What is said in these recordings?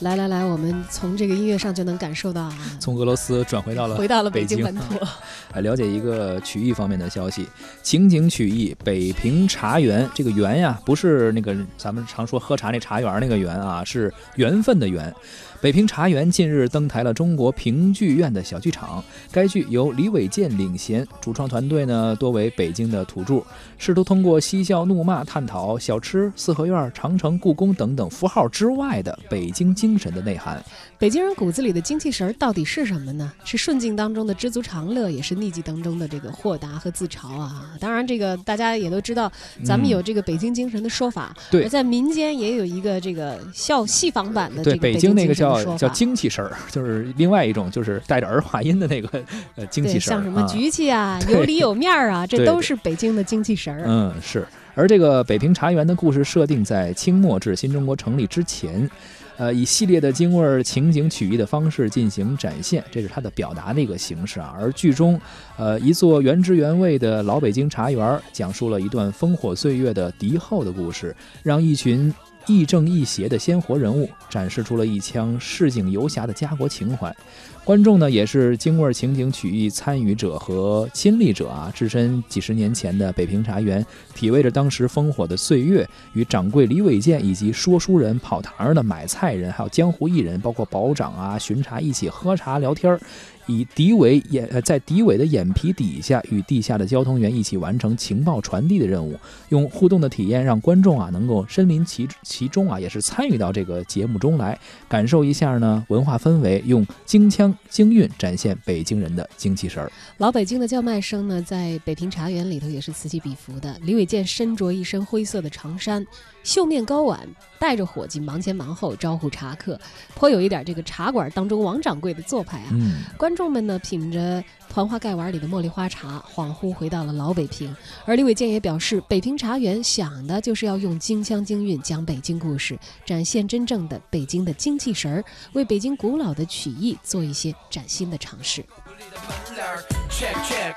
我们从这个音乐上就能感受到啊，从俄罗斯转回到了回到了北京本土。来 了解一个曲艺方面的消息，情景曲艺北平茶园，这个园呀，不是那个咱们常说喝茶那茶园那个园啊，是缘分的缘。北平茶园近日登台了中国评剧院的小剧场，该剧由李伟健领衔，主创团队呢多为北京的土著，试图通过嬉笑怒骂探讨小吃、四合院、长城、故宫等等符号之外的北京精神的内涵。北京人骨子里的精气神儿到底是什么呢？是顺境当中的知足常乐，也是逆境当中的这个豁达和自嘲啊！当然，这个大家也都知道，咱们有这个北京精神的说法，对，在民间也有一个这个笑戏仿版的这个北京那个叫叫精气神儿，就是另外一种，就是带着儿化音的那个 呃精气神儿，像什么局气啊、有里有面儿啊，这都是北京的精气神儿。嗯，是。而这个北平茶园的故事设定在清末至新中国成立之前。呃，以系列的京味儿情景曲艺的方式进行展现，这是它的表达的一个形式啊。而剧中，呃，一座原汁原味的老北京茶园，讲述了一段烽火岁月的敌后的故事，让一群。亦正亦邪的鲜活人物，展示出了一腔市井游侠的家国情怀。观众呢，也是京味情景曲艺参与者和亲历者啊，置身几十年前的北平茶园，体味着当时烽火的岁月，与掌柜李伟健以及说书人、跑堂的买菜人，还有江湖艺人，包括保长啊、巡查一起喝茶聊天儿。以敌伪眼呃，在敌伪的眼皮底下，与地下的交通员一起完成情报传递的任务，用互动的体验让观众啊能够身临其其中啊，也是参与到这个节目中来，感受一下呢文化氛围，用京腔京韵展现北京人的精气神儿。老北京的叫卖声呢，在北平茶园里头也是此起彼伏的。李伟健身着一身灰色的长衫，绣面高碗，带着伙计忙前忙后招呼茶客，颇有一点这个茶馆当中王掌柜的做派啊。嗯，观。众们呢，品着团花盖碗里的茉莉花茶，恍惚回到了老北平。而李伟健也表示，北平茶园想的就是要用京腔京韵讲北京故事，展现真正的北京的精气神儿，为北京古老的曲艺做一些崭新的尝试。是天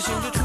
最新的。